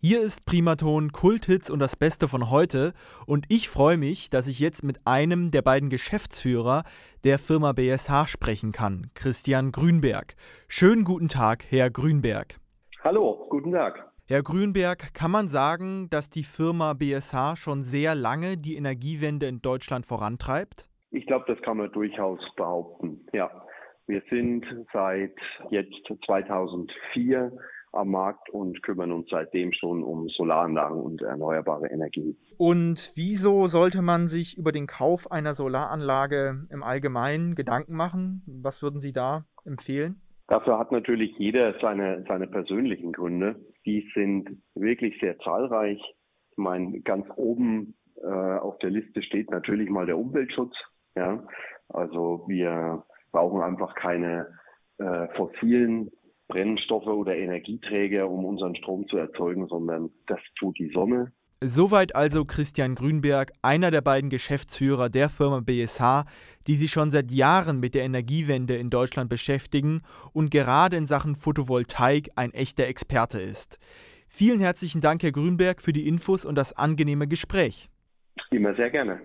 Hier ist Primaton, Kulthits und das Beste von heute. Und ich freue mich, dass ich jetzt mit einem der beiden Geschäftsführer der Firma BSH sprechen kann, Christian Grünberg. Schönen guten Tag, Herr Grünberg. Hallo, guten Tag. Herr Grünberg, kann man sagen, dass die Firma BSH schon sehr lange die Energiewende in Deutschland vorantreibt? Ich glaube, das kann man durchaus behaupten, ja. Wir sind seit jetzt 2004 am Markt und kümmern uns seitdem schon um Solaranlagen und erneuerbare Energie. Und wieso sollte man sich über den Kauf einer Solaranlage im Allgemeinen Gedanken machen? Was würden Sie da empfehlen? Dafür hat natürlich jeder seine, seine persönlichen Gründe. Die sind wirklich sehr zahlreich. Ich meine, ganz oben äh, auf der Liste steht natürlich mal der Umweltschutz. Ja? Also wir brauchen einfach keine äh, fossilen Brennstoffe oder Energieträger, um unseren Strom zu erzeugen, sondern das tut die Sonne. Soweit also Christian Grünberg, einer der beiden Geschäftsführer der Firma BSH, die sich schon seit Jahren mit der Energiewende in Deutschland beschäftigen und gerade in Sachen Photovoltaik ein echter Experte ist. Vielen herzlichen Dank, Herr Grünberg, für die Infos und das angenehme Gespräch. Immer sehr gerne.